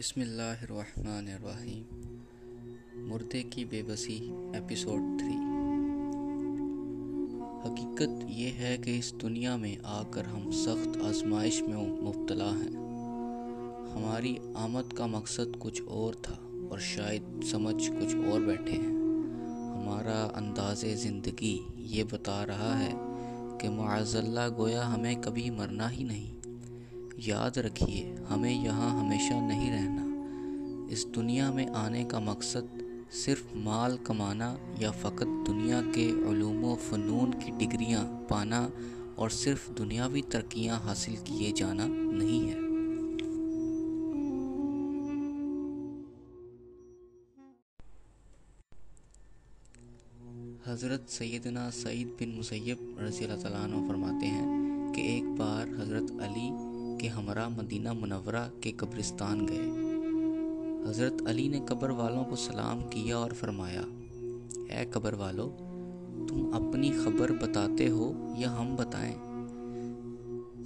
بسم اللہ الرحمن الرحیم۔ مردے کی بے بسی ایپیسوڈ تھری حقیقت یہ ہے کہ اس دنیا میں آ کر ہم سخت آزمائش میں مبتلا ہیں۔ ہماری آمد کا مقصد کچھ اور تھا اور شاید سمجھ کچھ اور بیٹھے ہیں۔ ہمارا انداز زندگی یہ بتا رہا ہے کہ معاذ اللہ گویا ہمیں کبھی مرنا ہی نہیں۔ یاد رکھیے، ہمیں یہاں ہمیشہ نہیں رہنا۔ اس دنیا میں آنے کا مقصد صرف مال کمانا یا فقط دنیا کے علوم و فنون کی ڈگریاں پانا اور صرف دنیاوی ترقیاں حاصل کیے جانا نہیں ہے۔ حضرت سیدنا سعید بن مسیب رضی اللہ تعالیٰ عنہ فرماتے ہیں کہ ایک بار حضرت علی کے ہمراہ مدینہ منورہ کے قبرستان گئے۔ حضرت علی نے قبر والوں کو سلام کیا اور فرمایا، اے قبر والو، تم اپنی خبر بتاتے ہو یا ہم بتائیں؟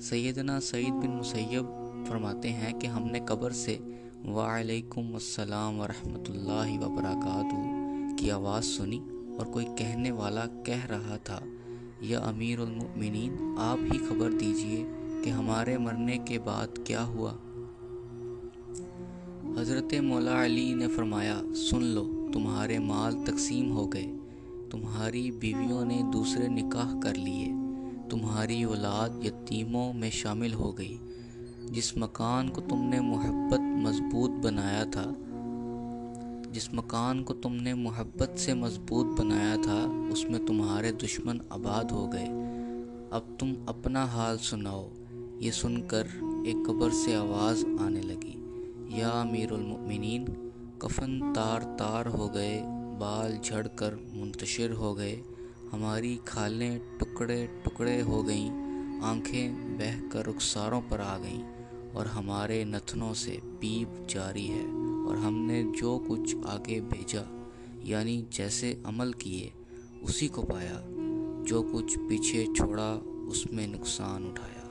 سیدنا سعید بن مسیب فرماتے ہیں کہ ہم نے قبر سے وعلیکم السلام ورحمۃ اللہ وبرکاتہ کی آواز سنی اور کوئی کہنے والا کہہ رہا تھا، یا امیر المؤمنین، آپ ہی خبر دیجیے کہ ہمارے مرنے کے بعد کیا ہوا۔ حضرت مولا علی نے فرمایا، سن لو، تمہارے مال تقسیم ہو گئے، تمہاری بیویوں نے دوسرے نکاح کر لیے، تمہاری اولاد یتیموں میں شامل ہو گئی، جس مکان کو تم نے محبت مضبوط بنایا تھا، جس مکان کو تم نے محبت سے مضبوط بنایا تھا، اس میں تمہارے دشمن آباد ہو گئے۔ اب تم اپنا حال سناؤ۔ یہ سن کر ایک قبر سے آواز آنے لگی۔ یا امیر المؤمنین، کفن تار تار ہو گئے، بال جھڑ کر منتشر ہو گئے، ہماری کھالیں ٹکڑے ٹکڑے ہو گئیں، آنکھیں بہہ کر رخساروں پر آ گئیں، اور ہمارے نتنوں سے پیپ جاری ہے، اور ہم نے جو کچھ آگے بھیجا یعنی جیسے عمل کیے، اسی کو پایا۔ جو کچھ پیچھے چھوڑا، اس میں نقصان اٹھایا۔